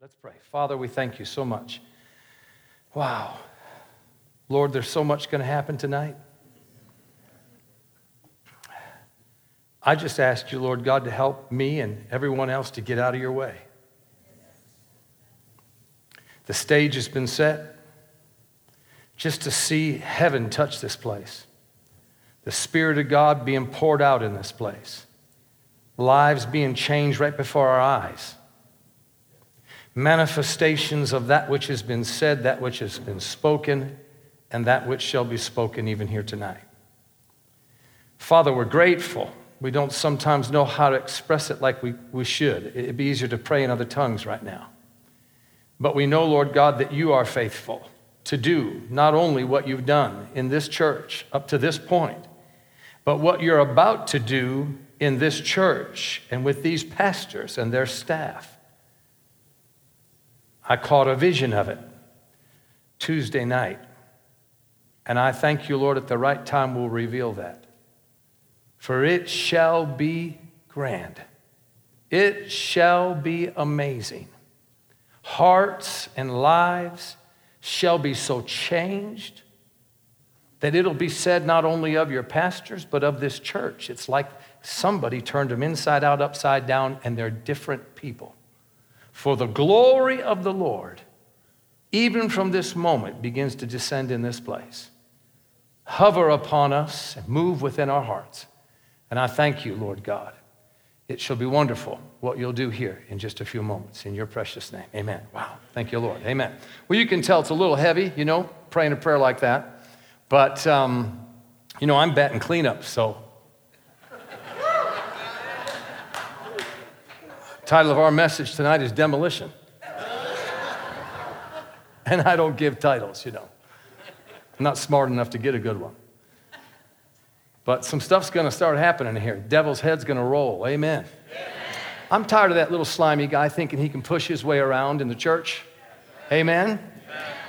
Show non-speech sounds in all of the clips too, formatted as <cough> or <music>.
Let's pray. Father, we thank you so much. Wow. Lord, there's so much going to happen tonight. I just ask you, Lord God, to help me and everyone else to get out of your way. The stage has been set just to see heaven touch this place, the Spirit of God being poured out in this place, lives being changed right before our eyes manifestations of that which has been said, that which has been spoken, and that which shall be spoken even here tonight. Father, we're grateful. We don't sometimes know how to express it like we, we should. It'd be easier to pray in other tongues right now. But we know, Lord God, that you are faithful to do not only what you've done in this church up to this point, but what you're about to do in this church and with these pastors and their staff. I caught a vision of it Tuesday night. And I thank you, Lord, at the right time we'll reveal that. For it shall be grand. It shall be amazing. Hearts and lives shall be so changed that it'll be said not only of your pastors, but of this church. It's like somebody turned them inside out, upside down, and they're different people. For the glory of the Lord, even from this moment, begins to descend in this place, hover upon us, and move within our hearts. And I thank you, Lord God. It shall be wonderful what you'll do here in just a few moments. In your precious name. Amen. Wow. Thank you, Lord. Amen. Well, you can tell it's a little heavy, you know, praying a prayer like that. But, um, you know, I'm batting cleanup, so Title of our message tonight is Demolition. and I don't give titles, you know. I'm not smart enough to get a good one. But some stuff's going to start happening here. Devil's head's going to roll. Amen. I'm tired of that little slimy guy thinking he can push his way around in the church. Amen.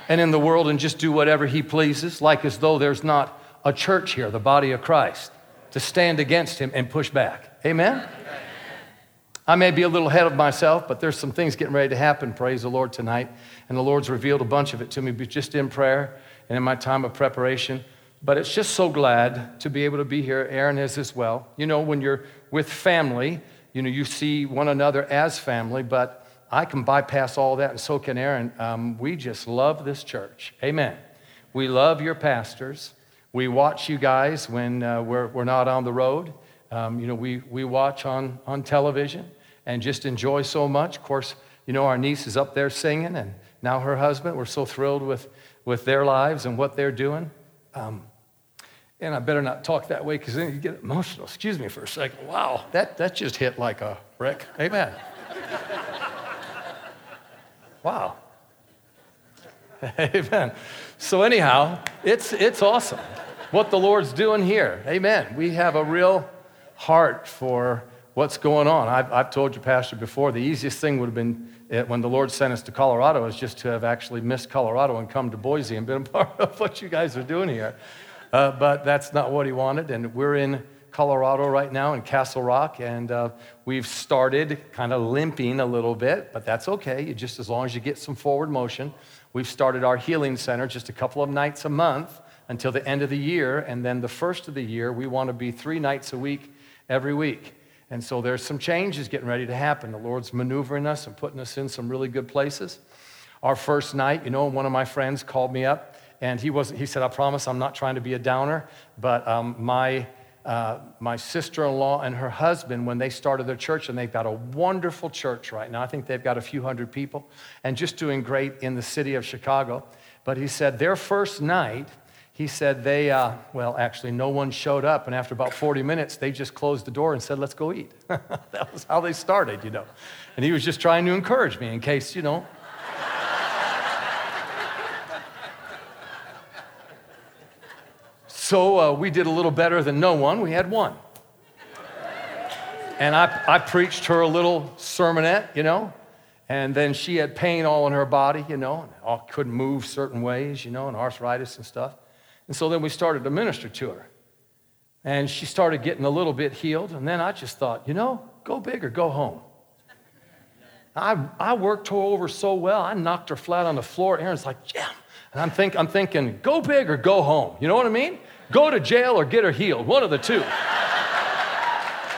And in the world and just do whatever he pleases, like as though there's not a church here, the body of Christ, to stand against him and push back. Amen. I may be a little ahead of myself, but there's some things getting ready to happen, praise the Lord, tonight. And the Lord's revealed a bunch of it to me just in prayer and in my time of preparation. But it's just so glad to be able to be here. Erin is as well. You know, when you're with family, you know, you see one another as family, but I can bypass all that, and so can Erin. Um, we just love this church. Amen. We love your pastors. We watch you guys when uh, we're, we're not on the road. Um, you know, we, we watch on, on television and just enjoy so much. Of course, you know, our niece is up there singing, and now her husband. We're so thrilled with, with their lives and what they're doing. Um, and I better not talk that way because then you get emotional. Excuse me for a second. Wow, that, that just hit like a brick. Amen. <laughs> wow. <laughs> Amen. So, anyhow, it's, it's awesome what the Lord's doing here. Amen. We have a real heart for what's going on. I've, I've told you, Pastor, before, the easiest thing would have been eh, when the Lord sent us to Colorado is just to have actually missed Colorado and come to Boise and been a <laughs> part of what you guys are doing here. Uh, but that's not what he wanted, and we're in Colorado right now in Castle Rock, and uh, we've started kind of limping a little bit, but that's okay, just as long as you get some forward motion. We've started our healing center just a couple of nights a month until the end of the year, and then the first of the year, we want to be three nights a week every week. And so there's some changes getting ready to happen. The Lord's maneuvering us and putting us in some really good places. Our first night, you know, one of my friends called me up and he, was, he said, I promise I'm not trying to be a downer, but um, my, uh, my sister in law and her husband, when they started their church, and they've got a wonderful church right now. I think they've got a few hundred people and just doing great in the city of Chicago. But he said their first night, he said they, uh, well, actually, no one showed up. And after about 40 minutes, they just closed the door and said, let's go eat. <laughs> that was how they started, you know. And he was just trying to encourage me in case, you know. so uh, we did a little better than no one. We had one. And I, I preached her a little sermonette, you know. And then she had pain all in her body, you know, and couldn't move certain ways, you know, and arthritis and stuff. And so then we started to minister to her. And she started getting a little bit healed. And then I just thought, you know, go big or go home. I, I worked her over so well, I knocked her flat on the floor. Erin's like, yeah. And I'm, think, I'm thinking, go big or go home. You know what I mean? Go to jail or get her healed, one of the two.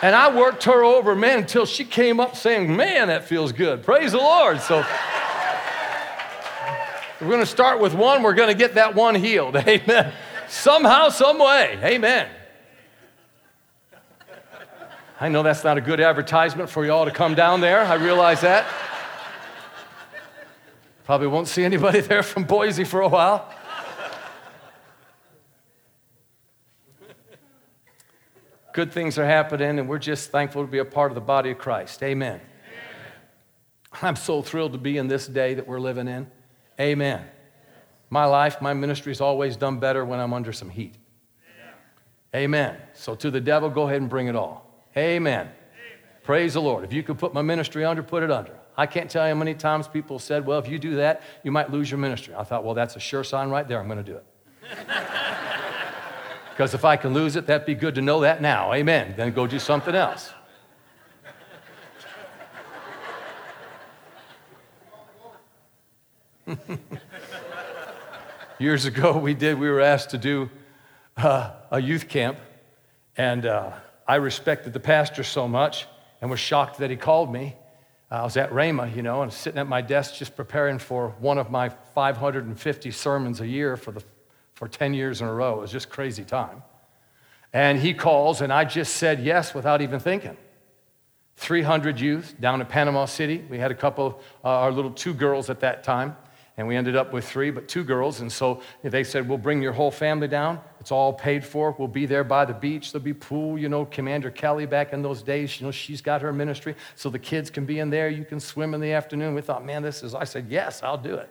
and I worked her over, man, until she came up saying, man, that feels good. Praise the Lord. So we're going to start with one. We're going to get that one healed. <laughs> Amen. Somehow, some way. Amen. I know that's not a good advertisement for you all to come down there. I realize that. Probably won't see anybody <laughs> there from Boise for a while. Good things are happening, and we're just thankful to be a part of the body of Christ. Amen. I'm so thrilled to be in this day that we're living in. Amen. My life, my ministry is always done better when I'm under some heat. Amen. So to the devil, go ahead and bring it all. Amen. Amen. Praise the Lord. If you could put my ministry under, put it under. I can't tell you how many times people said, well, if you do that, you might lose your ministry. I thought, well, that's a sure sign right there. I'm going to do it. <laughs> Because if I can lose it, that'd be good to know that now. Amen. Then go do something else. <laughs> Years ago, we did, we were asked to do uh, a youth camp, and uh, I respected the pastor so much and was shocked that he called me. I was at Rhema, you know, and sitting at my desk just preparing for one of my 550 sermons a year for, the, for 10 years in a row. It was just crazy time. And he calls, and I just said yes without even thinking. 300 youth down in Panama City. We had a couple, uh, our little two girls at that time and we ended up with three, but two girls. And so they said, We'll bring your whole family down. It's all paid for. We'll be there by the beach. There'll be pool. You know, Commander Kellie back in those days, you know, she's got her ministry. So the kids can be in there. You can swim in the afternoon. We thought, Man, this is, I said, Yes, I'll do it.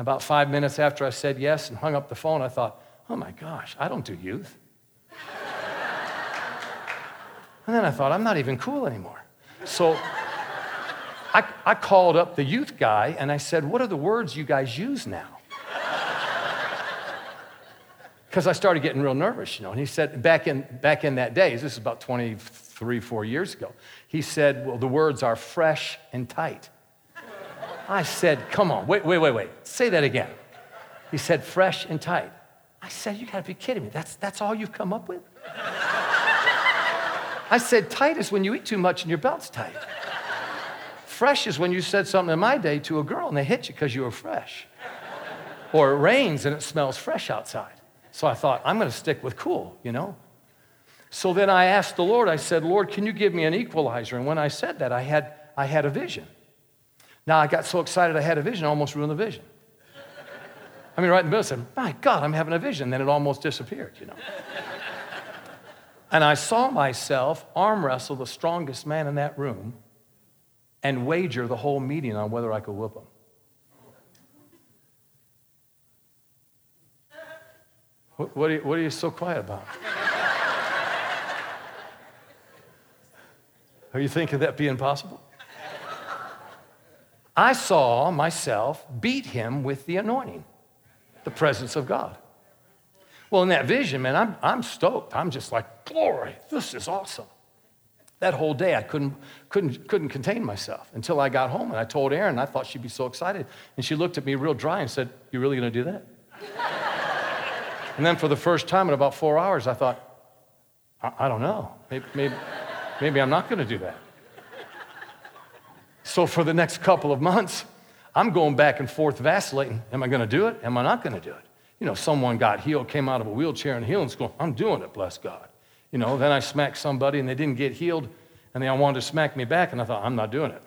About five minutes after I said yes and hung up the phone, I thought, Oh my gosh, I don't do youth. <laughs> and then I thought, I'm not even cool anymore. So, I, I called up the youth guy and I said, What are the words you guys use now? <laughs> Because I started getting real nervous, you know. And he said, back in, back in that day, this is about 23, four years ago, he said, Well, the words are fresh and tight. I said, Come on, wait, wait, wait, wait. Say that again. He said, Fresh and tight. I said, You gotta be kidding me. That's, that's all you've come up with? <laughs> I said, Tight is when you eat too much and your belt's tight. Fresh is when you said something in my day to a girl and they hit you because you were fresh. or it rains and it smells fresh outside. So I thought, I'm going to stick with cool, you know? So then I asked the Lord, I said, Lord, can you give me an equalizer? And when I said that, I had, I had a vision. Now I got so excited I had a vision, I almost ruined the vision. I mean, right in the middle, I said, My God, I'm having a vision. Then it almost disappeared, you know? and I saw myself arm wrestle the strongest man in that room and wager the whole meeting on whether I could whoop him. What, what, are you, what are you so quiet about? Are you thinking that being possible? I saw myself beat him with the anointing, the presence of God. Well, in that vision, man, I'm, I'm stoked. I'm just like, glory, this is awesome. That whole day, I couldn't, couldn't, couldn't contain myself until I got home and I told Erin, I thought she'd be so excited. And she looked at me real dry and said, You really gonna do that? <laughs> and then for the first time in about four hours, I thought, I, I don't know. Maybe, maybe, maybe I'm not gonna do that. So for the next couple of months, I'm going back and forth vacillating. Am I gonna do it? Am I not gonna do it? You know, someone got healed, came out of a wheelchair in healing school. I'm doing it, bless God. You know, then I smacked somebody and they didn't get healed, and they all wanted to smack me back, and I thought, I'm not doing it.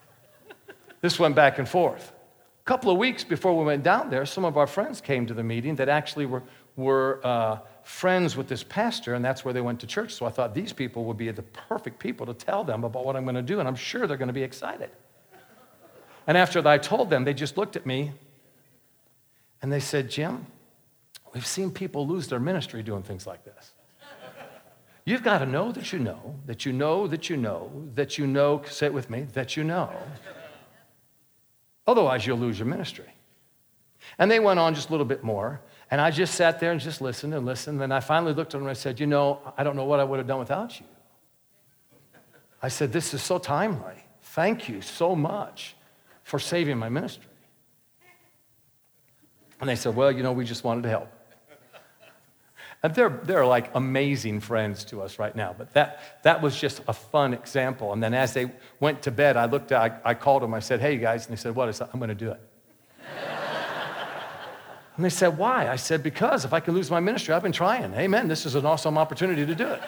<laughs> this went back and forth. A couple of weeks before we went down there, some of our friends came to the meeting that actually were, were uh, friends with this pastor, and that's where they went to church. So I thought these people would be the perfect people to tell them about what I'm going to do, and I'm sure they're going to be excited. And after I told them, they just looked at me and they said, Jim, We've seen people lose their ministry doing things like this. You've got to know that you know, that you know, that you know, that you know, say it with me, that you know. Otherwise, you'll lose your ministry. And they went on just a little bit more. And I just sat there and just listened and listened. And I finally looked at them and I said, You know, I don't know what I would have done without you. I said, This is so timely. Thank you so much for saving my ministry. And they said, Well, you know, we just wanted to help. And they're, they're like amazing friends to us right now. But that, that was just a fun example. And then as they went to bed, I looked, I, I called them, I said, Hey, guys. And they said, What? I said, I'm going to do it. <laughs> and they said, Why? I said, Because if I can lose my ministry, I've been trying. Amen. This is an awesome opportunity to do it.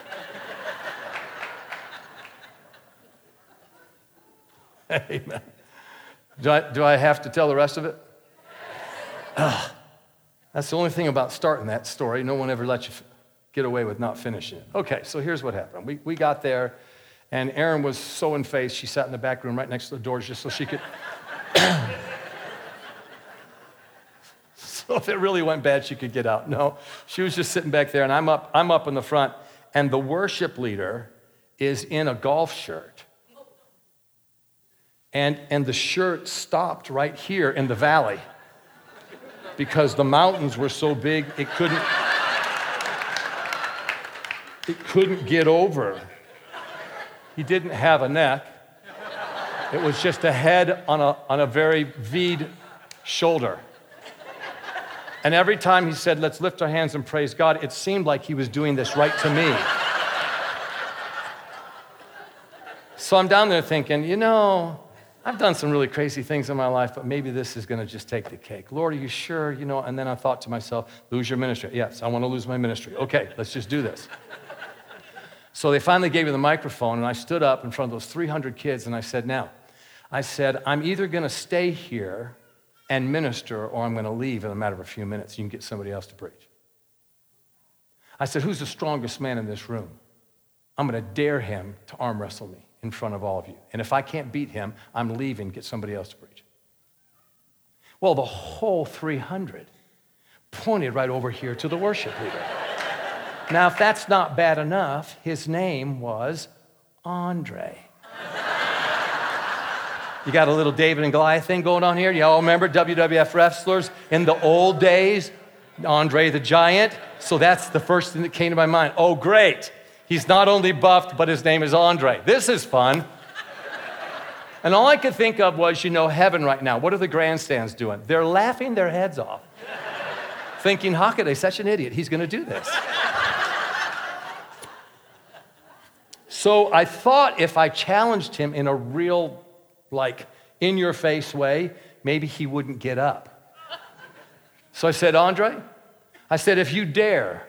<laughs> Amen. Do I, do I have to tell the rest of it? That's the only thing about starting that story. No one ever lets you get away with not finishing it. Okay, so here's what happened. We, we got there, and Erin was so in face, she sat in the back room right next to the doors just so she could. <coughs> so if it really went bad, she could get out. No, she was just sitting back there, and I'm up, I'm up in the front, and the worship leader is in a golf shirt and, and the shirt stopped right here in the valley because the mountains were so big it couldn't it couldn't get over. He didn't have a neck. It was just a head on a, on a very v'd shoulder. And every time he said let's lift our hands and praise god it seemed like he was doing this right to me. So i'm down there thinking you know I've done some really crazy things in my life, but maybe this is going to just take the cake. Lord, are you sure? You know, and then I thought to myself, lose your ministry. Yes, I want to lose my ministry. Okay, let's just do this. so they finally gave me the microphone, and I stood up in front of those 300 kids, and I said, now, I said, I'm either going to stay here and minister, or I'm going to leave in a matter of a few minutes. You can get somebody else to preach. I said, who's the strongest man in this room? I'm going to dare him to arm wrestle me in front of all of you. And if I can't beat him, I'm leaving, get somebody else to preach. Well, the whole 300 pointed right over here to the worship leader. now, if that's not bad enough, his name was Andre. You got a little David and Goliath thing going on here. You all remember WWF wrestlers in the old days? Andre the Giant. So that's the first thing that came to my mind. Oh, great. He's not only buffed, but his name is Andre. This is fun. And all I could think of was, you know, heaven right now. What are the grandstands doing? They're laughing their heads off, thinking, Hockaday's such an idiot. He's going to do this. so I thought if I challenged him in a real, like, in your face way, maybe he wouldn't get up. So I said, Andre, I said, if you dare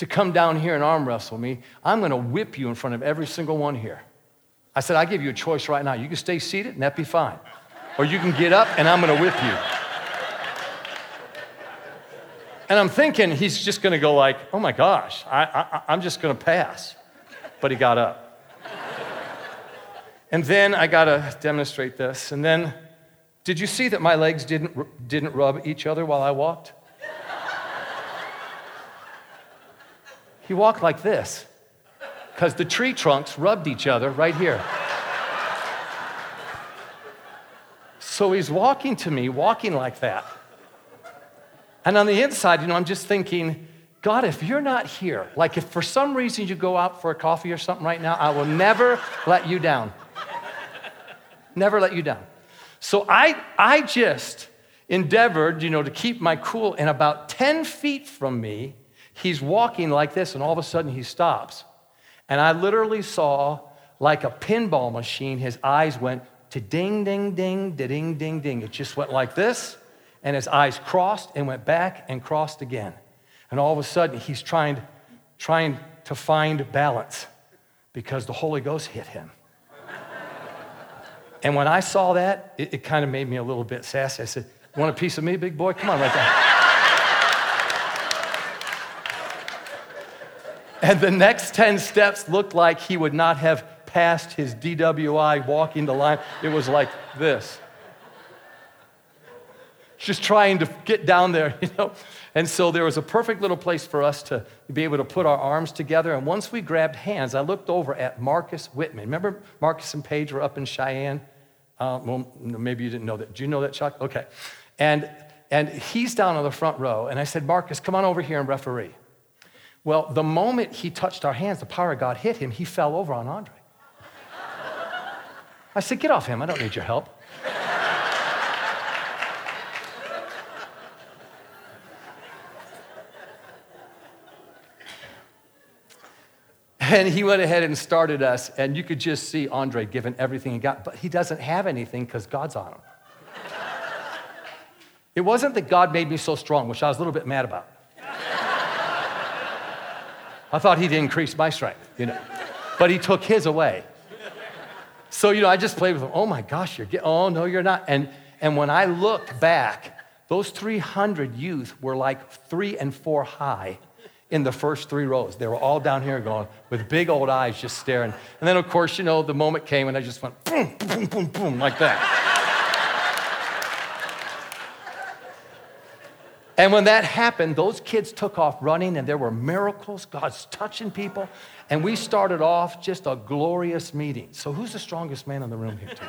to come down here and arm wrestle me, I'm going to whip you in front of every single one here. I said, I give you a choice right now. You can stay seated and that'd be fine. Or you can get up and I'm going to whip you. And I'm thinking he's just going to go like, oh my gosh, I, I, am just going to pass. But he got up. and then I got to demonstrate this. And then, did you see that my legs didn't, didn't rub each other while I walked? He walked like this because the tree trunks rubbed each other right here. So he's walking to me, walking like that. And on the inside, you know, I'm just thinking, God, if you're not here, like if for some reason you go out for a coffee or something right now, I will never let you down. Never let you down. So I, I just endeavored, you know, to keep my cool. And about 10 feet from me, he's walking like this, and all of a sudden he stops. And I literally saw, like a pinball machine, his eyes went to ding, ding, ding, ding, ding, ding. It just went like this, and his eyes crossed and went back and crossed again. And all of a sudden he's trying, trying to find balance because the Holy Ghost hit him. and when I saw that, it, it kind of made me a little bit sassy. I said, Want a piece of me, big boy? Come on, right there. And the next 10 steps looked like he would not have passed his DWI walking the line. It was like this. Just trying to get down there, <laughs> you know. And so there was a perfect little place for us to be able to put our arms together. And once we grabbed hands, I looked over at Marcus Whitman. Remember Marcus and Paige were up in Cheyenne? Uh, well, maybe you didn't know that. Do you know that, Chuck? Okay. And, and he's down on the front row. And I said, Marcus, come on over here and referee. Well, the moment he touched our hands, the power of God hit him, he fell over on Andre. I said, Get off him. I don't need your help. And he went ahead and started us, and you could just see Andre giving everything he got, but he doesn't have anything because God's on him. it wasn't that God made me so strong, which I was a little bit mad about. I thought he'd increase my strength, you know, but he took his away. So, you know, I just played with him. Oh my gosh, you're getting, oh no, you're not. And, and when I looked back, those 300 youth were like three and four high in the first three rows. They were all down here going with big old eyes just staring. And then, of course, you know, the moment came and I just went boom, boom, boom, boom, like that. And when that happened, those kids took off running and there were miracles. God's touching people. And we started off just a glorious meeting. So, who's the strongest man in the room here today?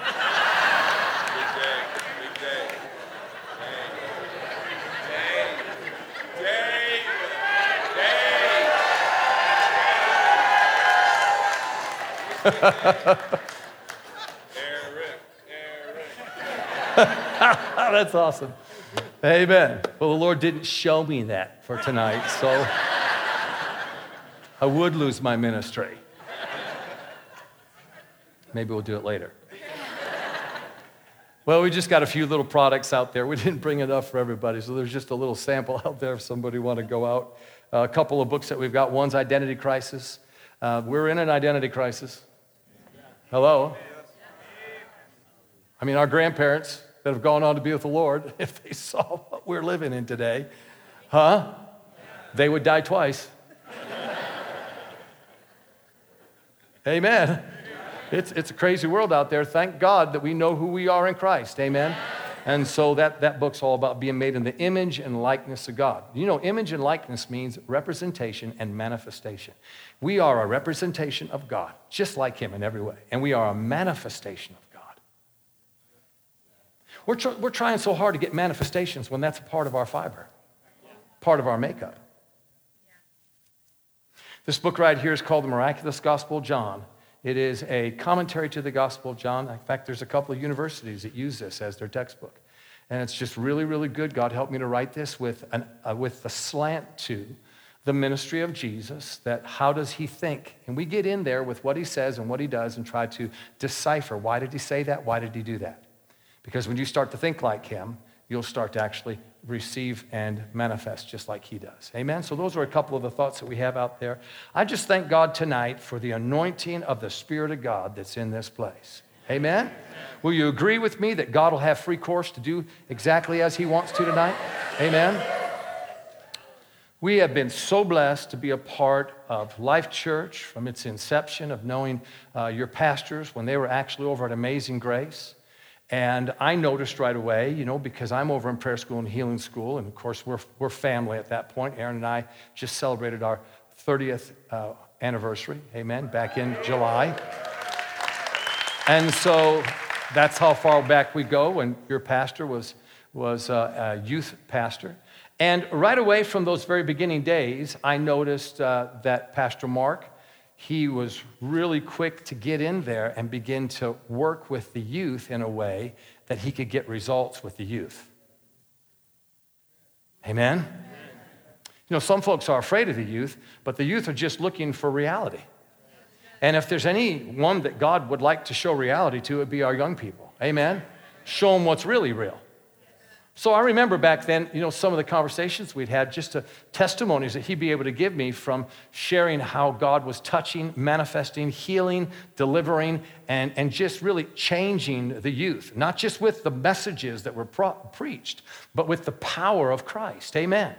<laughs> That's awesome. Amen. Well, the Lord didn't show me that for tonight, so I would lose my ministry. Maybe we'll do it later. Well, we just got a few little products out there. We didn't bring enough for everybody, so there's just a little sample out there if somebody want to go out. Uh, a couple of books that we've got. One's Identity Crisis. Uh, we're in an identity crisis. Hello? I mean, our grandparents that have gone on to be with the Lord, <laughs> if they saw what we're living in today, huh? They would die twice. Amen. It's, it's a crazy world out there. Thank God that we know who we are in Christ. Amen. And so that, that book's all about being made in the image and likeness of God. You know, image and likeness means representation and manifestation. We are a representation of God, just like Him in every way. And we are a manifestation of God. We're, tr- we're trying so hard to get manifestations when that's a part of our fiber, part of our makeup. This book right here is called The Miraculous Gospel of John. It is a commentary to the Gospel of John. In fact, there's a couple of universities that use this as their textbook. And it's just really, really good. God helped me to write this with, an, uh, with the slant to the ministry of Jesus, that how does he think? And we get in there with what he says and what he does and try to decipher why did he say that? Why did he do that? Because when you start to think like him, you'll start to actually receive and manifest just like he does. Amen? So, those are a couple of the thoughts that we have out there. I just thank God tonight for the anointing of the Spirit of God that's in this place. Amen? Will you agree with me that God will have free course to do exactly as he wants to tonight? Amen? We have been so blessed to be a part of Life Church from its inception, of knowing uh, your pastors when they were actually over at Amazing Grace. And I noticed right away, you know, because I'm over in prayer school and healing school, and of course, we're, we're family at that point. Erin and I just celebrated our 30th uh, anniversary, amen, back in July. And so that's how far back we go when your pastor was, was uh, a youth pastor. And right away from those very beginning days, I noticed uh, that Pastor Mark he was really quick to get in there and begin to work with the youth in a way that he could get results with the youth. Amen? You know, some folks are afraid of the youth, but the youth are just looking for reality. And if there's anyone that God would like to show reality to, it would be our young people. Amen? Show them what's really real. So I remember back then, you know, some of the conversations we'd had, just to, testimonies that he'd be able to give me from sharing how God was touching, manifesting, healing, delivering, and, and just really changing the youth, not just with the messages that were pro- preached, but with the power of Christ. Amen.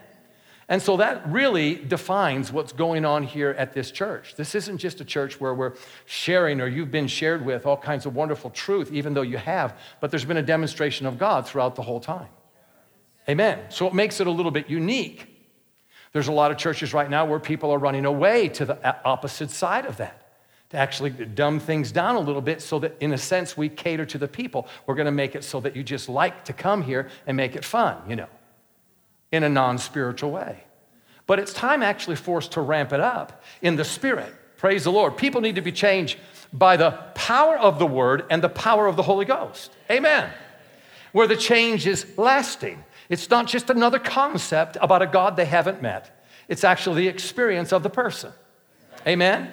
And so that really defines what's going on here at this church. This isn't just a church where we're sharing or you've been shared with all kinds of wonderful truth, even though you have, but there's been a demonstration of God throughout the whole time. Amen. So it makes it a little bit unique. There's a lot of churches right now where people are running away to the opposite side of that, to actually dumb things down a little bit so that, in a sense, we cater to the people. We're going to make it so that you just like to come here and make it fun, you know, in a non spiritual way. But it's time actually for us to ramp it up in the spirit Praise the Lord. People need to be changed by the power of the word and the power of the Holy Ghost. Amen. Where the change is lasting. It's not just another concept about a God they haven't met, it's actually the experience of the person. Amen.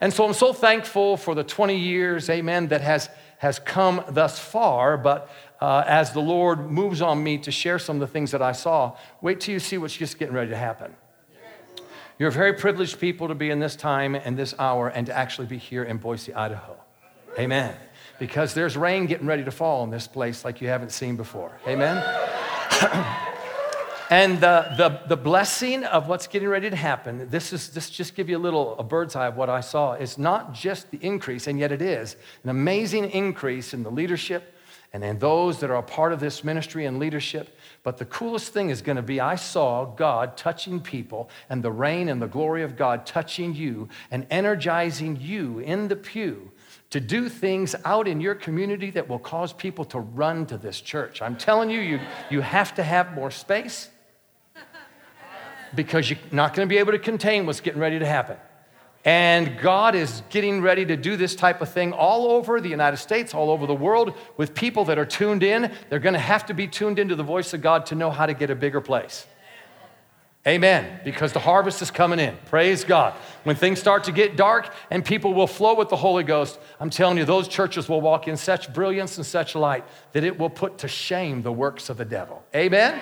And so I'm so thankful for the 20 years, amen, that has, has come thus far. But uh, as the Lord moves on me to share some of the things that I saw, wait till you see what's just getting ready to happen. You're very privileged people to be in this time and this hour and to actually be here in Boise, Idaho. Amen. Because there's rain getting ready to fall in this place like you haven't seen before. Amen. <coughs> and the, the, the blessing of what's getting ready to happen, this is this just give you a little a bird's eye of what I saw. It's not just the increase, and yet it is an amazing increase in the leadership and in those that are a part of this ministry and leadership. But the coolest thing is going to be I saw God touching people and the rain and the glory of God touching you and energizing you in the pew to do things out in your community that will cause people to run to this church. I'm telling you, you, you have to have more space because you're not going to be able to contain what's getting ready to happen. And God is getting ready to do this type of thing all over the United States, all over the world, with people that are tuned in. They're going to have to be tuned into the voice of God to know how to get a bigger place. Amen. Because the harvest is coming in. Praise God. When things start to get dark and people will flow with the Holy Ghost, I'm telling you, those churches will walk in such brilliance and such light that it will put to shame the works of the devil. Amen.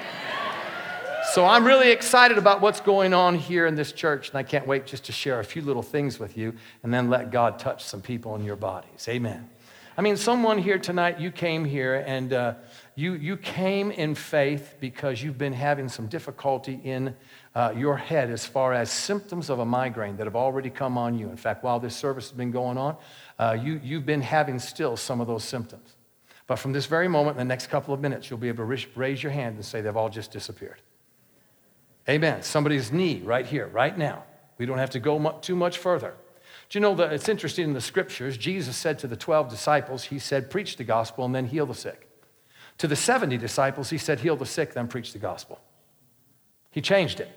So I'm really excited about what's going on here in this church, and I can't wait just to share a few little things with you and then let God touch some people in your bodies. Amen. I mean, someone here tonight, you came here and uh, you, you came in faith because you've been having some difficulty in uh, your head as far as symptoms of a migraine that have already come on you. In fact, while this service has been going on, uh, you, you've been having still some of those symptoms. But from this very moment, in the next couple of minutes, you'll be able to raise your hand and say they've all just disappeared. Amen. Somebody's knee right here, right now. We don't have to go too much further. Do you know that it's interesting in the scriptures? Jesus said to the 12 disciples, He said, Preach the gospel and then heal the sick. To the 70 disciples, He said, Heal the sick, then preach the gospel. He changed it.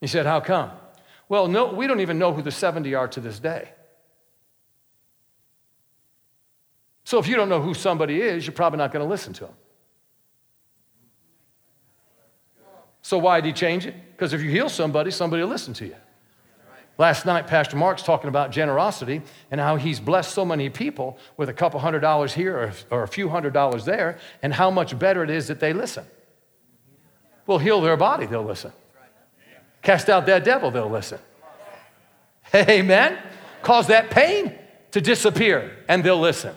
He said, How come? Well, no, we don't even know who the 70 are to this day. So if you don't know who somebody is, you're probably not going to listen to them. So why did he change it? Because if you heal somebody, somebody will listen to you. Last night, Pastor Mark's talking about generosity and how he's blessed so many people with a couple hundred dollars here or, or a few hundred dollars there, and how much better it is that they listen. Well, heal their body, they'll listen. Cast out that devil, they'll listen. Amen. Cause that pain to disappear, and they'll listen.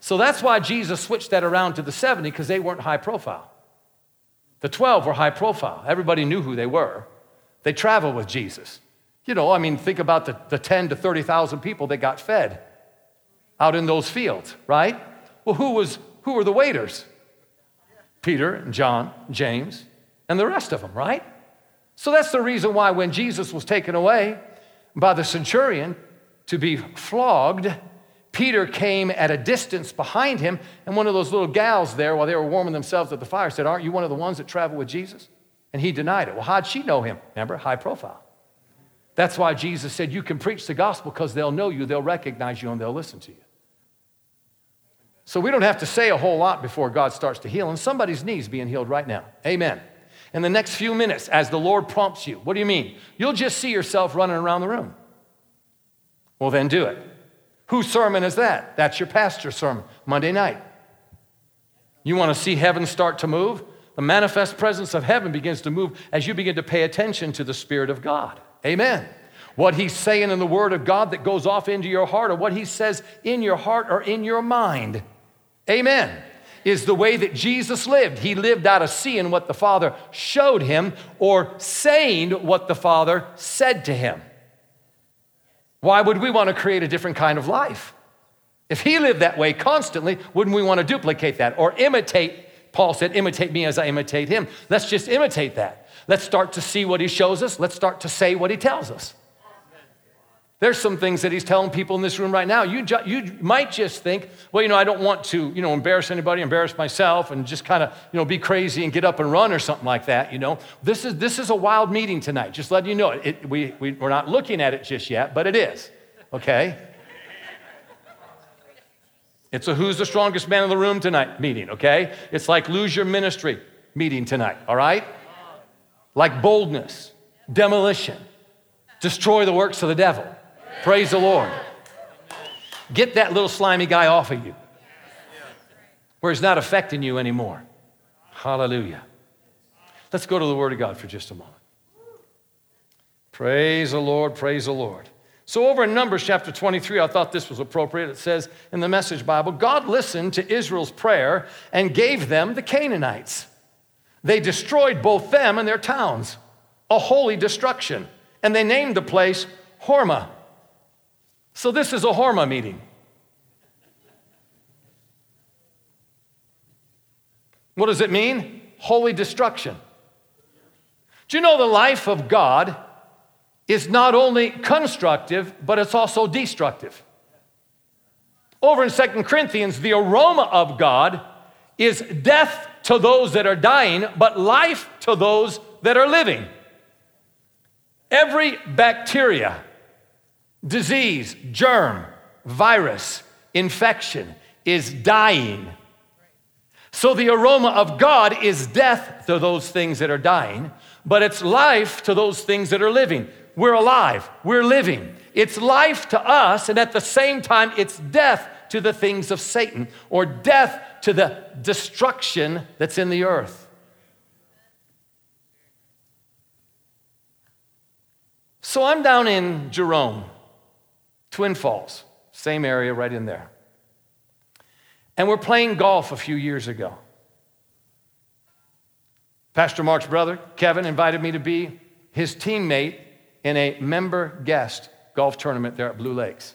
So that's why Jesus switched that around to the 70 because they weren't high profile. The 12 were high profile. Everybody knew who they were. They traveled with Jesus. You know, I mean, think about the, the 10 to 30,000 people that got fed out in those fields, right? Well, who, was, who were the waiters? Peter and John, James, and the rest of them, right? So that's the reason why when Jesus was taken away by the centurion to be flogged, Peter came at a distance behind him, and one of those little gals there, while they were warming themselves at the fire, said, Aren't you one of the ones that traveled with Jesus? And he denied it. Well, how'd she know him? Remember, high profile. That's why Jesus said, You can preach the gospel because they'll know you, they'll recognize you, and they'll listen to you. So we don't have to say a whole lot before God starts to heal, and somebody's knees being healed right now. Amen. In the next few minutes, as the Lord prompts you, what do you mean? You'll just see yourself running around the room. Well, then do it. Whose sermon is that? That's your pastor's sermon, Monday night. You want to see heaven start to move? The manifest presence of heaven begins to move as you begin to pay attention to the Spirit of God. Amen. What he's saying in the Word of God that goes off into your heart, or what he says in your heart or in your mind. Amen. Is the way that Jesus lived. He lived out of seeing what the Father showed him or saying what the Father said to him. Why would we want to create a different kind of life? If he lived that way constantly, wouldn't we want to duplicate that or imitate? Paul said, imitate me as I imitate him. Let's just imitate that. Let's start to see what he shows us. Let's start to say what he tells us. There's some things that he's telling people in this room right now. You, ju- you might just think, well, you know, I don't want to, you know, embarrass anybody, embarrass myself, and just kind of, you know, be crazy and get up and run or something like that, you know. This is, this is a wild meeting tonight, just letting you know. It, it we, we, we're not looking at it just yet, but it is, okay? It's a who's the strongest man in the room tonight meeting, okay? It's like lose your ministry meeting tonight, all right? Like boldness, demolition, destroy the works of the devil. Praise the Lord. Get that little slimy guy off of you where he's not affecting you anymore. Hallelujah. Let's go to the Word of God for just a moment. Praise the Lord, praise the Lord. So, over in Numbers chapter 23, I thought this was appropriate. It says in the Message Bible God listened to Israel's prayer and gave them the Canaanites. They destroyed both them and their towns, a holy destruction, and they named the place Hormah. So, this is a Hormah meeting. What does it mean? Holy destruction. Do you know the life of God is not only constructive, but it's also destructive? Over in Second Corinthians, the aroma of God is death to those that are dying, but life to those that are living. Every bacteria, disease, germ, virus, infection is dying. So the aroma of God is death to those things that are dying, but it's life to those things that are living. We're alive, we're living. It's life to us, and at the same time, it's death to the things of Satan or death to the destruction that's in the earth. So I'm down in Jerome, Twin Falls, same area right in there. And we're playing golf a few years ago. Pastor Mark's brother, Kevin, invited me to be his teammate in a member guest golf tournament there at Blue Lakes.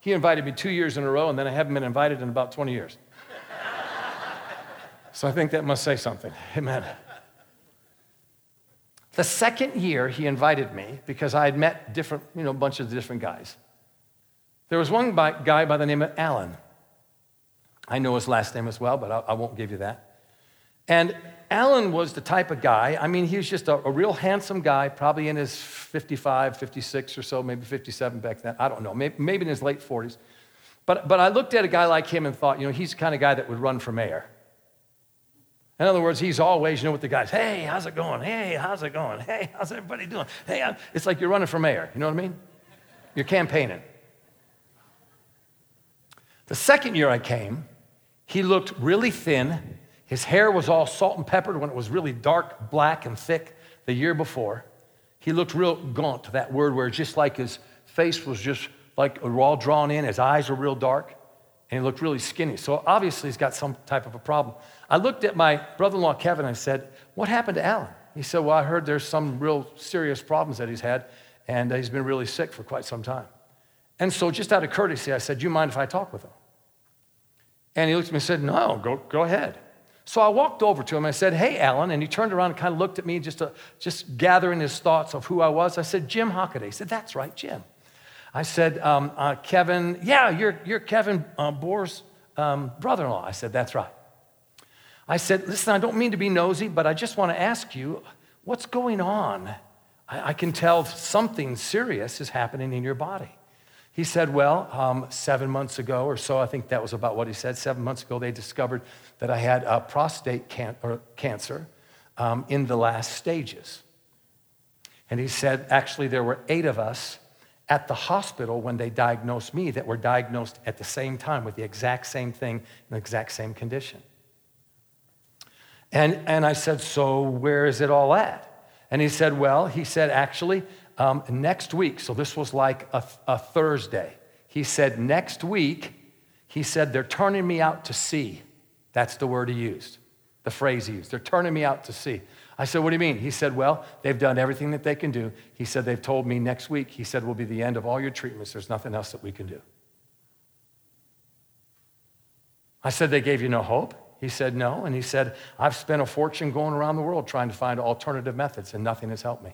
He invited me two years in a row, and then I haven't been invited in about 20 years. So I think that must say something. Amen. The second year he invited me because I had met different, you know, a bunch of different guys. There was one by, guy by the name of Alan. I know his last name as well, but I, I, won't give you that. And Alan was the type of guy, I mean, he was just a, a, real handsome guy, probably in his 55, 56 or so, maybe 57 back then. I don't know, maybe, maybe in his late 40s. But, but I looked at a guy like him and thought, you know, he's the kind of guy that would run for mayor. In other words, he's always, you know, with the guys, hey, how's it going? Hey, how's it going? Hey, <laughs> how's everybody doing? Hey, it's like you're running for mayor. You know what I mean? You're campaigning. The second year I came, he looked really thin. His hair was all salt and peppered when it was really dark, black, and thick the year before. He looked real gaunt, that word where just like his face was just like all drawn in, his eyes were real dark, and he looked really skinny. So obviously he's got some type of a problem. I looked at my brother in law, Kevin, and I said, What happened to Alan? He said, Well, I heard there's some real serious problems that he's had, and he's been really sick for quite some time. And so, just out of courtesy, I said, Do you mind if I talk with him? And he looked at me and said, No, go, go ahead. So I walked over to him and I said, Hey, Alan. And he turned around and kind of looked at me, just, to, just gathering his thoughts of who I was. I said, Jim Hockaday. He said, That's right, Jim. I said, um, uh, Kevin, yeah, you're, you're Kevin uh, Bohr's um, brother in law. I said, That's right. I said, Listen, I don't mean to be nosy, but I just want to ask you, what's going on? I, I can tell something serious is happening in your body. He said, Well, um, seven months ago or so, I think that was about what he said. Seven months ago, they discovered that I had a prostate can- cancer um, in the last stages. And he said, Actually, there were eight of us at the hospital when they diagnosed me that were diagnosed at the same time with the exact same thing and the exact same condition. And, and I said, So where is it all at? And he said, Well, he said, actually, um, next week, so this was like a, a Thursday, he said, next week, he said, they're turning me out to sea. That's the word he used, the phrase he used. They're turning me out to sea. I said, What do you mean? He said, Well, they've done everything that they can do. He said, They've told me next week, he said, will be the end of all your treatments. There's nothing else that we can do. I said, They gave you no hope? He said, No. And he said, I've spent a fortune going around the world trying to find alternative methods, and nothing has helped me.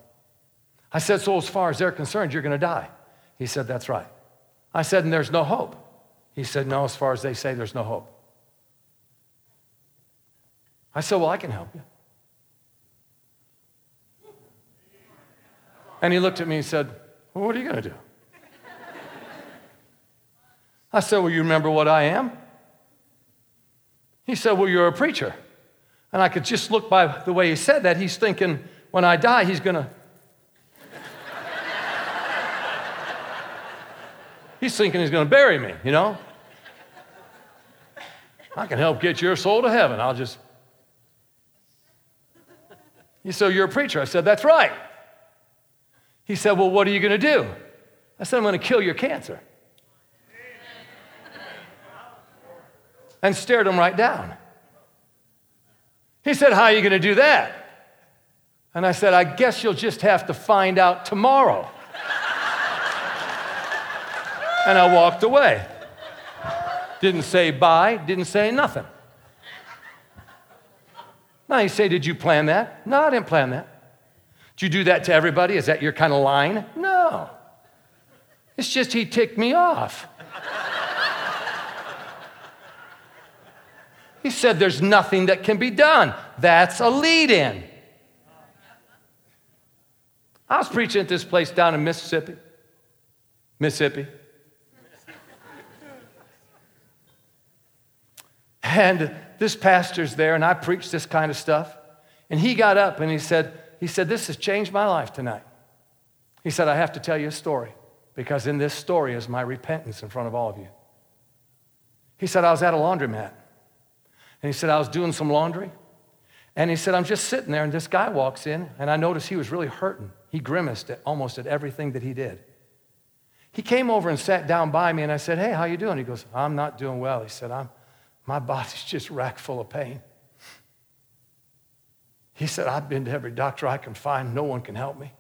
I said, So, as far as they're concerned, you're going to die. He said, That's right. I said, And there's no hope. He said, No, as far as they say, there's no hope. I said, Well, I can help you. And he looked at me and said, Well, what are you going to do? I said, Well, you remember what I am? He said, Well, you're a preacher. And I could just look by the way he said that, he's thinking, when I die, he's going to. he's thinking he's going to bury me, you know? I can help get your soul to heaven. I'll just. He said, You're a preacher. I said, That's right. He said, Well, what are you going to do? I said, I'm going to kill your cancer. And stared him right down. He said, How are you going to do that? And I said, I guess you'll just have to find out tomorrow. and I walked away. Didn't say bye, didn't say nothing. Now you say, Did you plan that? No, I didn't plan that. Did you do that to everybody? Is that your kind of line? No. It's just he ticked me off. He said, There's nothing that can be done. That's a lead in. I was preaching at this place down in Mississippi. Mississippi. And this pastor's there, and I preached this kind of stuff. And he got up and he said, he said, This has changed my life tonight. He said, I have to tell you a story because in this story is my repentance in front of all of you. He said, I was at a laundromat. And he said, I was doing some laundry. And he said, I'm just sitting there, and this guy walks in, and I noticed he was really hurting. He grimaced at almost at everything that he did. He came over and sat down by me, and I said, Hey, how you doing? He goes, I'm not doing well. He said, I'm, my body's <laughs> just racked full of pain. He said, I've been to every doctor I can find, no one can help me.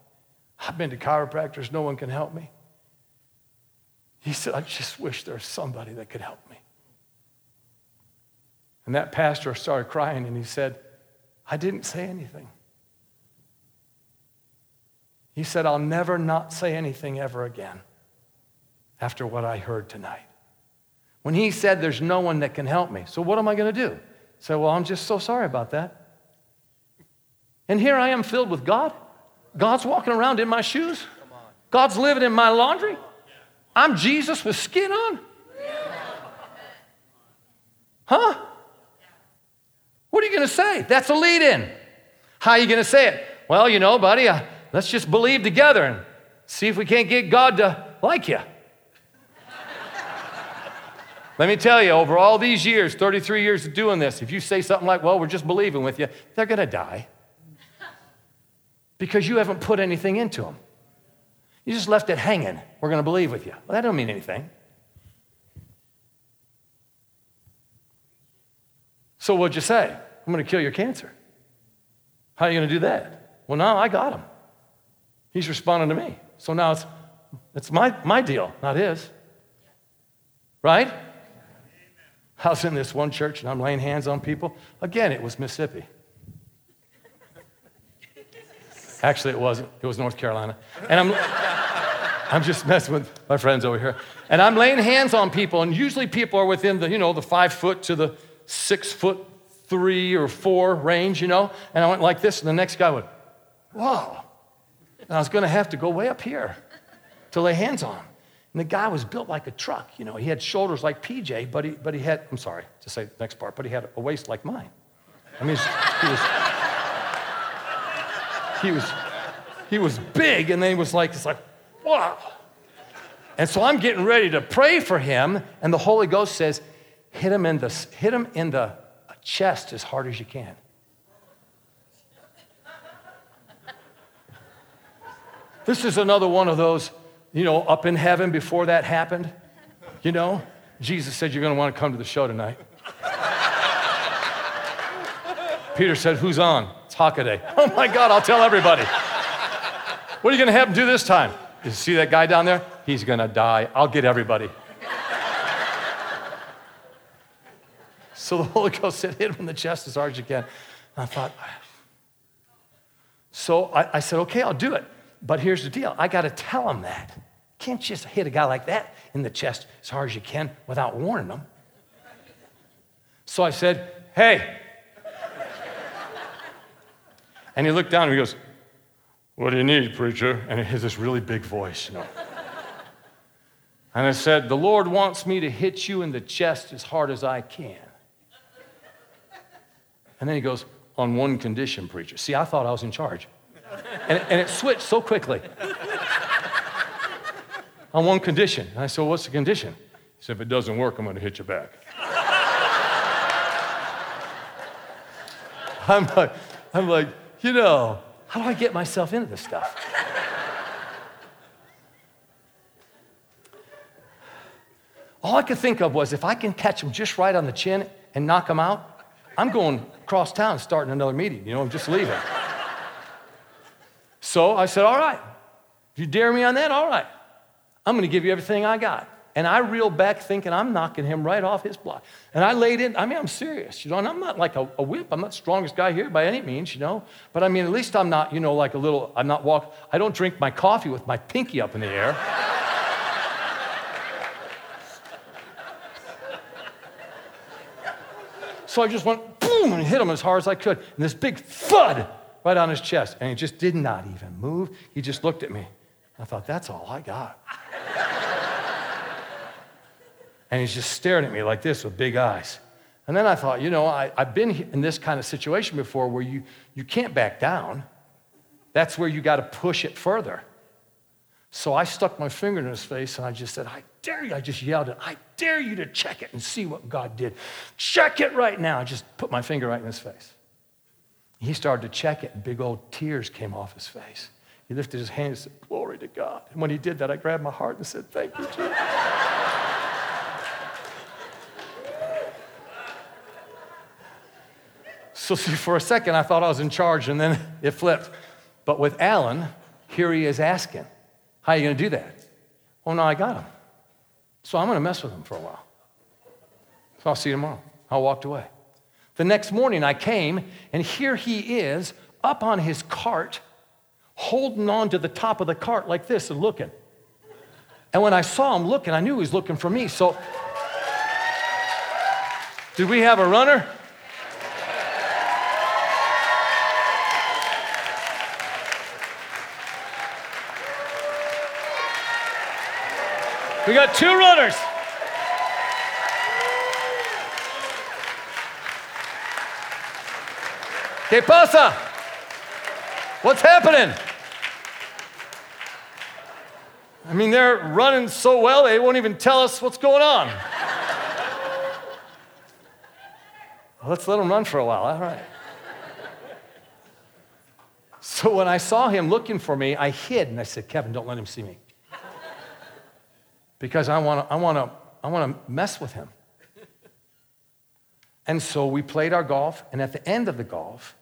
I've been to chiropractors, no one can help me. He said, I just wish there was somebody that could help me. And that pastor started crying and he said, I didn't say anything. He said, I'll never not say anything ever again after what I heard tonight. When he said, There's no one that can help me. So what am I going to do? Say, Well, I'm just so sorry about that. And here I am filled with God. God's walking around in my shoes. God's living in my laundry. I'm Jesus with skin on. Huh? What are you going to say? That's a lead in. How are you going to say it? Well, you know, buddy, uh, let's just believe together and see if we can't get God to like you. <laughs> Let me tell you, over all these years, 33 years of doing this, if you say something like, well, we're just believing with you, they're going to die. Because you haven't put anything into them. You just left it hanging. We're going to believe with you. Well, that don't mean anything. So what'd you say? I'm going to kill your cancer. How are you going to do that? Well, now I got him. He's responding to me. So now it's, it's my, my deal, not his. Right? I was in this one church and I'm laying hands on people. Again, it was Mississippi. Actually, it wasn't. It was North Carolina. And I'm, I'm just messing with my friends over here. And I'm laying hands on people, and usually people are within the, you know, the five foot to the six foot three or four range, you know. And I went like this, and the next guy went, whoa. And I was going to have to go way up here to lay hands on him. And the guy was built like a truck. You know, he had shoulders like PJ, but he, but he had, I'm sorry to say the next part, but he had a waist like mine. I mean, he was, he was, he was big, and then he was like, it's like, wow. And so I'm getting ready to pray for him, and the Holy Ghost says, hit him in the, hit him in the chest as hard as you can. This is another one of those you know, up in heaven before that happened. You know, Jesus said, You're going to want to come to the show tonight. Peter said, Who's on? It's Hockaday. Oh my God, I'll tell everybody. What are you going to have him do this time? You see that guy down there? He's going to die. I'll get everybody. So the <laughs> Holy Ghost said, Hit him in the chest as hard as you can. And I thought, ah. so I, I said, Okay, I'll do it. But here's the deal I got to tell him that. can't just hit a guy like that in the chest as hard as you can without warning him. So I said, Hey. <laughs> and he looked down and he goes, What do you need, preacher? And he has this really big voice, you know. And I said, The Lord wants me to hit you in the chest as hard as I can. And then he goes, On one condition, preacher. See, I thought I was in charge. And, and it switched so quickly. <laughs> on one condition. And I said, What's the condition? He said, If it doesn't work, I'm going to hit you back. <laughs> I'm like, I'm like, you know, how do I get myself into this stuff? All I could think of was if I can catch him just right on the chin and knock him out, I'm going across town starting another meeting, you know, I'm just leaving. so I said, All right, you dare me on that, all right. I'm going to give you everything I got. And I reeled back thinking I'm knocking him right off his block. And I laid in, I mean, I'm serious, you know, and I'm not like a, a whip. I'm not the strongest guy here by any means, you know. But I mean, at least I'm not, you know, like a little, I'm not walk, I don't drink my coffee with my pinky up in the air. So I just went boom and hit him as hard as I could. And this big thud right on his chest. And he just did not even move. He just looked at me. I thought, that's all I got. <laughs> and he's just staring at me like this with big eyes. And then I thought, you know, I, have been in this kind of situation before where you, you can't back down. That's where you got to push it further. So I stuck my finger in his face and I just said, I dare you. I just yelled it, I dare you to check it and see what God did. Check it right now. I just put my finger right in his face. He started to check it, and big old tears came off his face. He lifted his hand and said, Glory to God. And when he did that, I grabbed my heart and said, Thank you, Jesus. so, see, for a second, I thought I was in charge, and then it flipped. But with Alan, here he is asking, How are you going to do that? Oh, no, I got him. So I'm going to mess with him for a while. So I'll see you tomorrow. I walked away. The next morning I came, and here he is up on his cart, holding on to the top of the cart like this and looking. And when I saw him looking, I knew he was looking for me. So, did we have a runner? We got two runners. ¿Qué pasa? What's happening? I mean, they're running so well, they won't even tell us what's going on. Let's let them run for a while. All right. So when I saw him looking for me, I hid and I said, Kevin, don't let him see me because I want to I want to I want to mess with him. And so we played our golf, and at the end of the golf,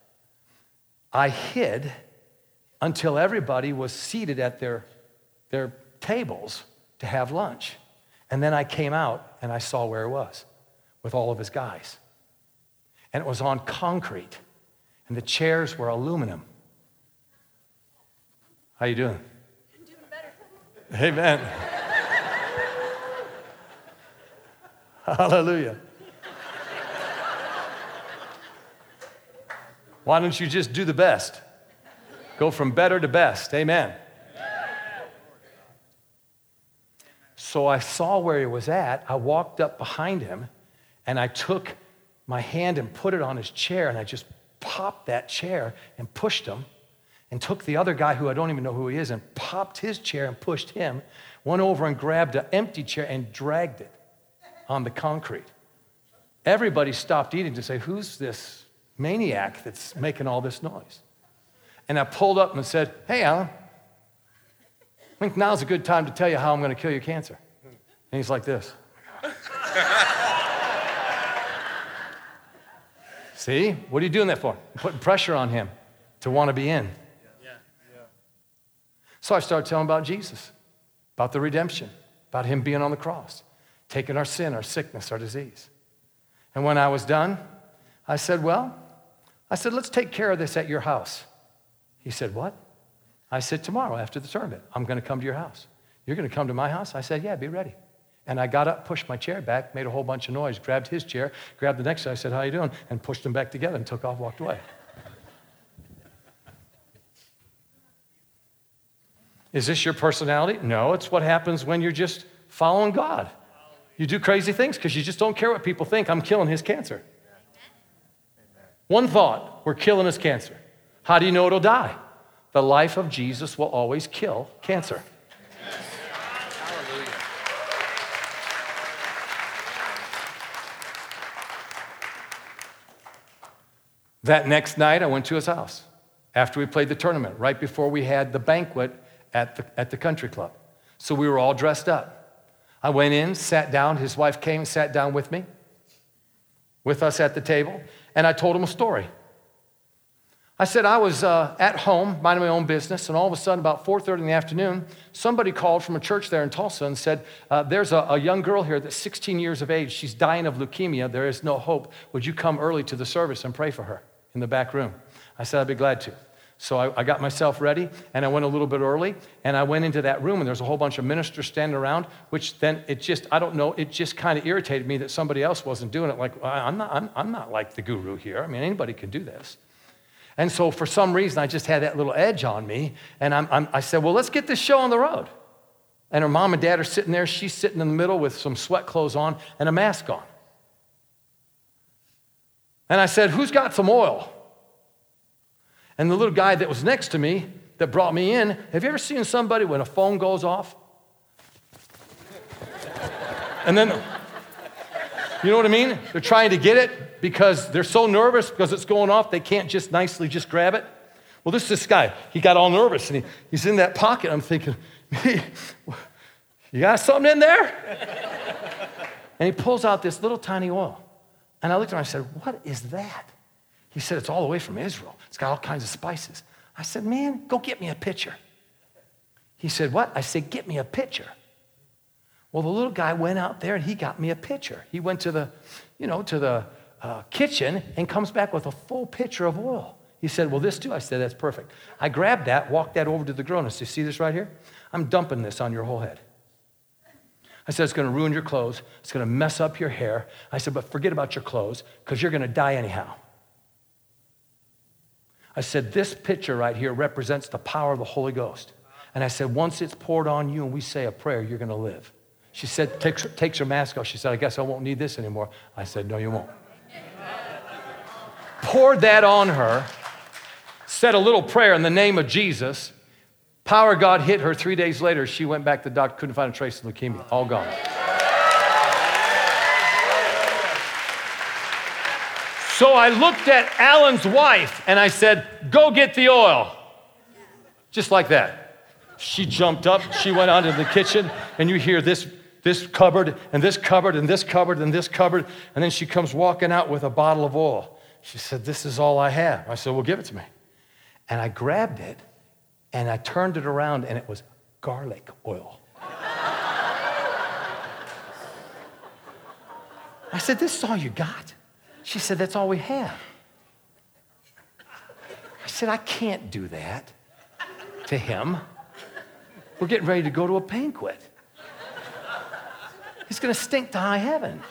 I hid until everybody was seated at their, their tables to have lunch. And then I came out and I saw where he was with all of his guys. And it was on concrete, and the chairs were aluminum. How you doing? I'm doing better. Amen. Hallelujah. Why don't you just do the best? Go from better to best. Amen. So I saw where he was at. I walked up behind him and I took my hand and put it on his chair and I just popped that chair and pushed him and took the other guy who I don't even know who he is and popped his chair and pushed him, went over and grabbed an empty chair and dragged it on the concrete. Everybody stopped eating to say, Who's this maniac that's making all this noise? And I pulled up and said, Hey, Alan, I think now's a good time to tell you how I'm going to kill your cancer. And he's like this. <laughs> See? What are you doing that for? I'm putting pressure on him to want to be in. So I started telling about Jesus, about the redemption, about him being on the cross taking our sin, our sickness, our disease. And when I was done, I said, Well, I said, let's take care of this at your house. He said, What? I said, Tomorrow after the tournament, I'm going to come to your house. You're going to come to my house? I said, Yeah, be ready. And I got up, pushed my chair back, made a whole bunch of noise, grabbed his chair, grabbed the next guy, I said, How you doing? And pushed them back together and took off, walked away. Is this your personality? No, it's what happens when you're just following God. You do crazy things because you just don't care what people think. I'm killing his cancer. One thought, we're killing his cancer. How do you know it'll die? The life of Jesus will always kill cancer. That next night, I went to his house after we played the tournament, right before we had the banquet at the, at the country club. So we were all dressed up. I went in, sat down. His wife came, sat down with me, with us at the table, and I told him a story. I said I was uh, at home, minding my own business, and all of a sudden, about 4:30 in the afternoon, somebody called from a church there in Tulsa and said, uh, "There's a, a young girl here that's 16 years of age. She's dying of leukemia. There is no hope. Would you come early to the service and pray for her in the back room?" I said, "I'd be glad to." So I, I, got myself ready and I went a little bit early and I went into that room and there's a whole bunch of ministers standing around, which then it just, I don't know, it just kind of irritated me that somebody else wasn't doing it. Like, I'm not, I'm, I'm not like the guru here. I mean, anybody can do this. And so for some reason, I just had that little edge on me. And I'm, I'm, i said, well, let's get this show on the road. And her mom and dad are sitting there. She's sitting in the middle with some sweat clothes on and a mask on. And I said, who's got some oil? And the little guy that was next to me that brought me in, have you ever seen somebody when a phone goes off? And then, you know what I mean? They're trying to get it because they're so nervous because it's going off, they can't just nicely just grab it. Well, this is this guy. He got all nervous and he, he's in that pocket. I'm thinking, you got something in there? and he pulls out this little tiny oil. And I looked at him and I said, What is that? He said, It's all the way from Israel. It's got all kinds of spices. I said, Man, go get me a pitcher. He said, What? I said, Get me a pitcher. Well, the little guy went out there and he got me a pitcher. He went to the, you know, to the uh, kitchen and comes back with a full pitcher of oil. He said, Well, this too? I said, That's perfect. I grabbed that, walked that over to the girl, and said, See this right here? I'm dumping this on your whole head. I said, It's going to ruin your clothes. It's going to mess up your hair. I said, But forget about your clothes because you're going to die anyhow. I said, This picture right here represents the power of the Holy Ghost. And I said, Once it's poured on you and we say a prayer, you're going to live. She said, takes, takes her mask off. She said, I guess I won't need this anymore. I said, No, you won't. Poured that on her, said a little prayer in the name of Jesus. Power God hit her. Three days later, she went back to the doctor, couldn't find a trace of leukemia. All gone. So I looked at Alan's wife and I said, Go get the oil. Just like that. She jumped up, she went out into the kitchen, and you hear this, this cupboard, and this cupboard, and this cupboard, and this cupboard. And then she comes walking out with a bottle of oil. She said, This is all I have. I said, Well, give it to me. And I grabbed it and I turned it around, and it was garlic oil. I said, This is all you got? She said, That's all we have. I said, I can't do that to him. We're getting ready to go to a banquet. He's going to stink to high heaven.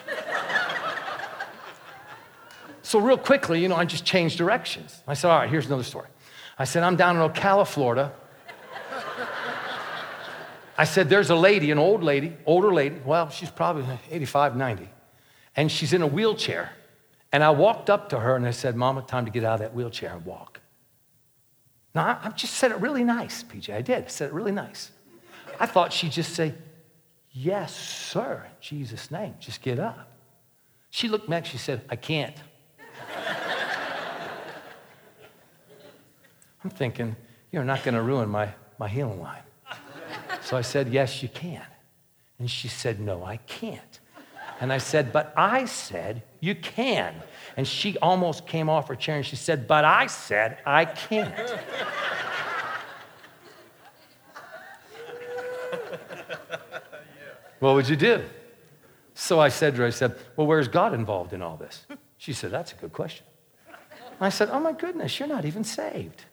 So, real quickly, you know, I just changed directions. I said, All right, here's another story. I said, I'm down in Ocala, Florida. I said, There's a lady, an old lady, older lady, well, she's probably 85, 90, and she's in a wheelchair. And I walked up to her and I said, Mama, time to get out of that wheelchair and walk. Now, I, just said it really nice, PJ. I did. I said it really nice. I thought she'd just say, Yes, sir, in Jesus' name, just get up. She looked back, and she said, I can't. <laughs> I'm thinking, You're not going to ruin my, my healing line. So I said, Yes, you can. And she said, No, I can't. And I said, But I said, You can. And she almost came off her chair and she said, But I said, I can't. <laughs> what would you do? So I said to her, I said, Well, where's God involved in all this? She said, That's a good question. I said, Oh my goodness, you're not even saved.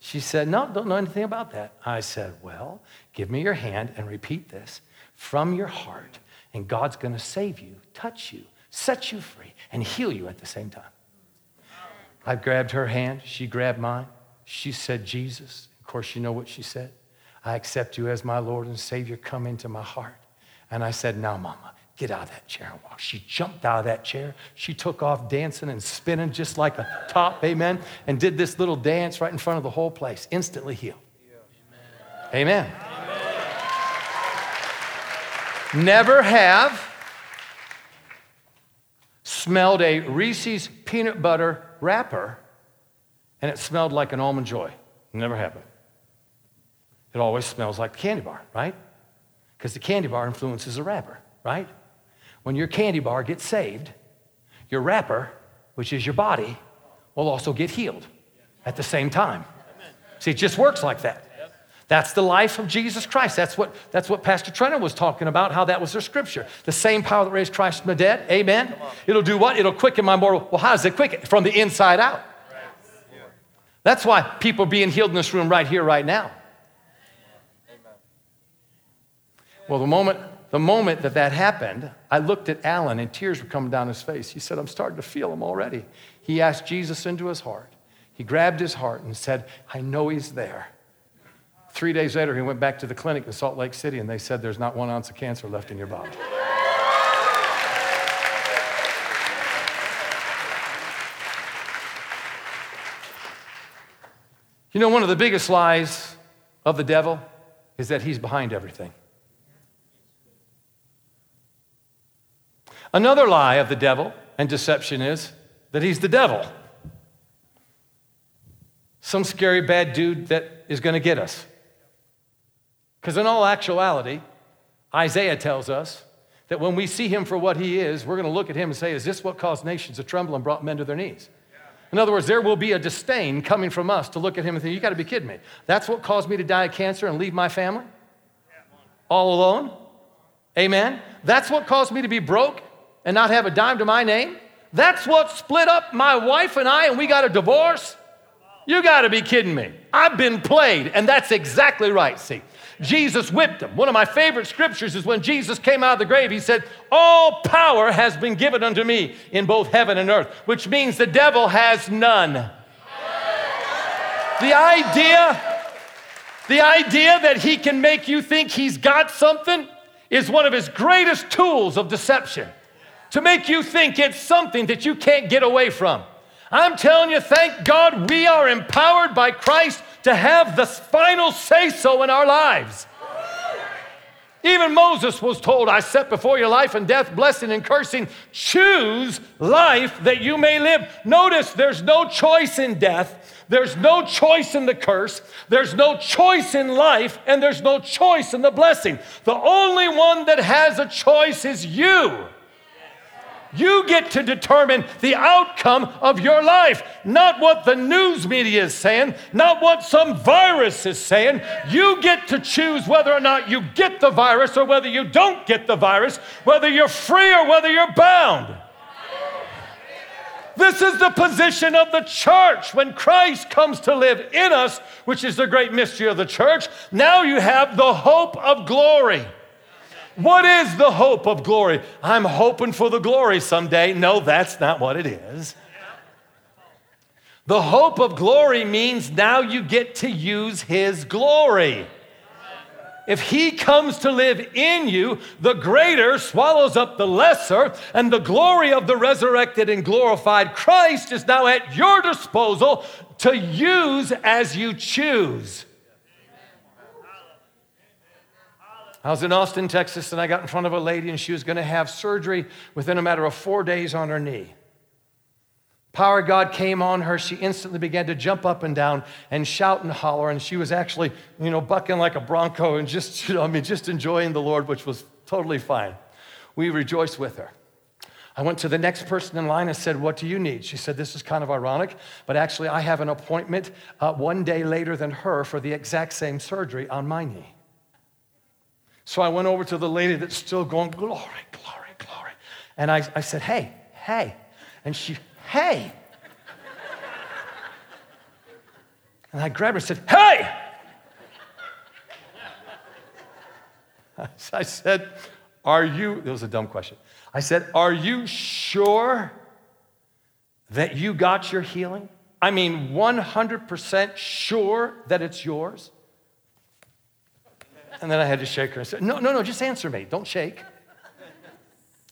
She said, No, don't know anything about that. I said, Well, give me your hand and repeat this from your heart, and God's going to save you, touch you, set you free, and heal you at the same time. I grabbed her hand. She grabbed mine. She said, Jesus. Of course, you know what she said. I accept you as my Lord and Savior. Come into my heart. And I said, Now, Mama, get out of that chair and walk. She jumped out of that chair. She took off dancing and spinning just like a top, amen, and did this little dance right in front of the whole place. Instantly healed. Amen. amen. Never have smelled a Reese's peanut butter wrapper and it smelled like an almond joy. Never happened. It always smells like the candy bar, right? Because the candy bar influences the wrapper, right? When your candy bar gets saved, your wrapper, which is your body, will also get healed at the same time. See, it just works like that. That's the life of Jesus Christ. That's what, that's what Pastor Trenner was talking about, how that was their scripture. The same power that raised Christ from the dead. Amen. It'll do what? It'll quicken my mortal. Well, how does it quicken? From the inside out. That's why people are being healed in this room right here, right now. Well, the moment, the moment that that happened, I looked at Alan and tears were coming down his face. He said, I'm starting to feel him already. He asked Jesus into his heart. He grabbed his heart and said, I know he's there. Three days later, he went back to the clinic in Salt Lake City and they said, There's not one ounce of cancer left in your body. You know, one of the biggest lies of the devil is that he's behind everything. Another lie of the devil and deception is that he's the devil. Some scary bad dude that is going to get us. Because in all actuality, Isaiah tells us that when we see him for what he is, we're going to look at him and say, Is this what caused nations to tremble and brought men to their knees? In other words, there will be a disdain coming from us to look at him and think, You got to be kidding me. That's what caused me to die of cancer and leave my family? All alone? Amen? That's what caused me to be broke and not have a dime to my name? That's what split up my wife and I and we got a divorce? You got to be kidding me. I've been played, and that's exactly right, see. Jesus whipped him. One of my favorite scriptures is when Jesus came out of the grave, he said, All power has been given unto me in both heaven and earth, which means the devil has none. The idea, the idea that he can make you think he's got something is one of his greatest tools of deception. To make you think it's something that you can't get away from. I'm telling you, thank God we are empowered by Christ to have the final say so in our lives. Even Moses was told, I set before you life and death, blessing and cursing. Choose life that you may live. Notice there's no choice in death, there's no choice in the curse, there's no choice in life, and there's no choice in the blessing. The only one that has a choice is you. You get to determine the outcome of your life, not what the news media is saying, not what some virus is saying. You get to choose whether or not you get the virus or whether you don't get the virus, whether you're free or whether you're bound. This is the position of the church when Christ comes to live in us, which is the great mystery of the church. Now you have the hope of glory. What is the hope of glory? I'm hoping for the glory someday. No, that's not what it is. The hope of glory means now you get to use His glory. If He comes to live in you, the greater swallows up the lesser, and the glory of the resurrected and glorified Christ is now at your disposal to use as you choose. I was in Austin, Texas, and I got in front of a lady, and she was going to have surgery within a matter of four days on her knee. Power of God came on her. She instantly began to jump up and down and shout and holler, and she was actually, you know, bucking like a bronco and just, <laughs> you know, I mean, just enjoying the Lord, which was totally fine. We rejoiced with her. I went to the next person in line and said, What do you need? She said, This is kind of ironic, but actually, I have an appointment uh, one day later than her for the exact same surgery on my knee. So I went over to the lady that's still going, Glory, glory, glory. And I, I said, Hey, hey. And she, Hey. And I grabbed her and said, Hey! <laughs> I said, Are you, that was a dumb question. I said, Are you sure that you got your healing? I mean, 100% sure that it's yours? And then I had to shake her and said, No, no, no, just answer me. Don't shake.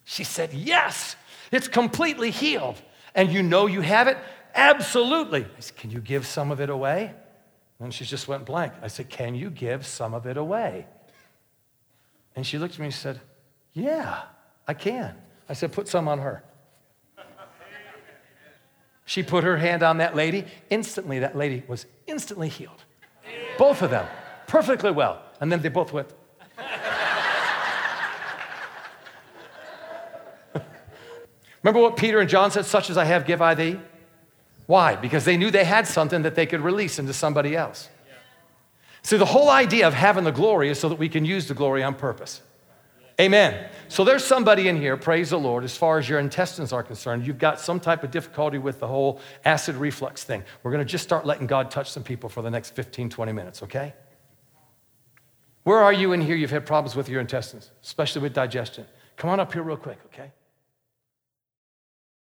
She said, Yes, it's completely healed. And you know you have it? Absolutely. I said, Can you give some of it away? And she just went blank. I said, Can you give some of it away? And she looked at me and said, Yeah, I can. I said, Put some on her. She put her hand on that lady. Instantly, that lady was instantly healed. Both of them, perfectly well. And then they both went. Remember what Peter and John said, such as I have, give I thee? Why? Because they knew they had something that they could release into somebody else. See, the whole idea of having the glory is so that we can use the glory on purpose. Amen. So there's somebody in here, praise the Lord, as far as your intestines are concerned, you've got some type of difficulty with the whole acid reflux thing. We're going to just start letting God touch some people for the next 15, 20 minutes, okay? Where are you in here? You've had problems with your intestines, especially with digestion. Come on up here real quick, okay?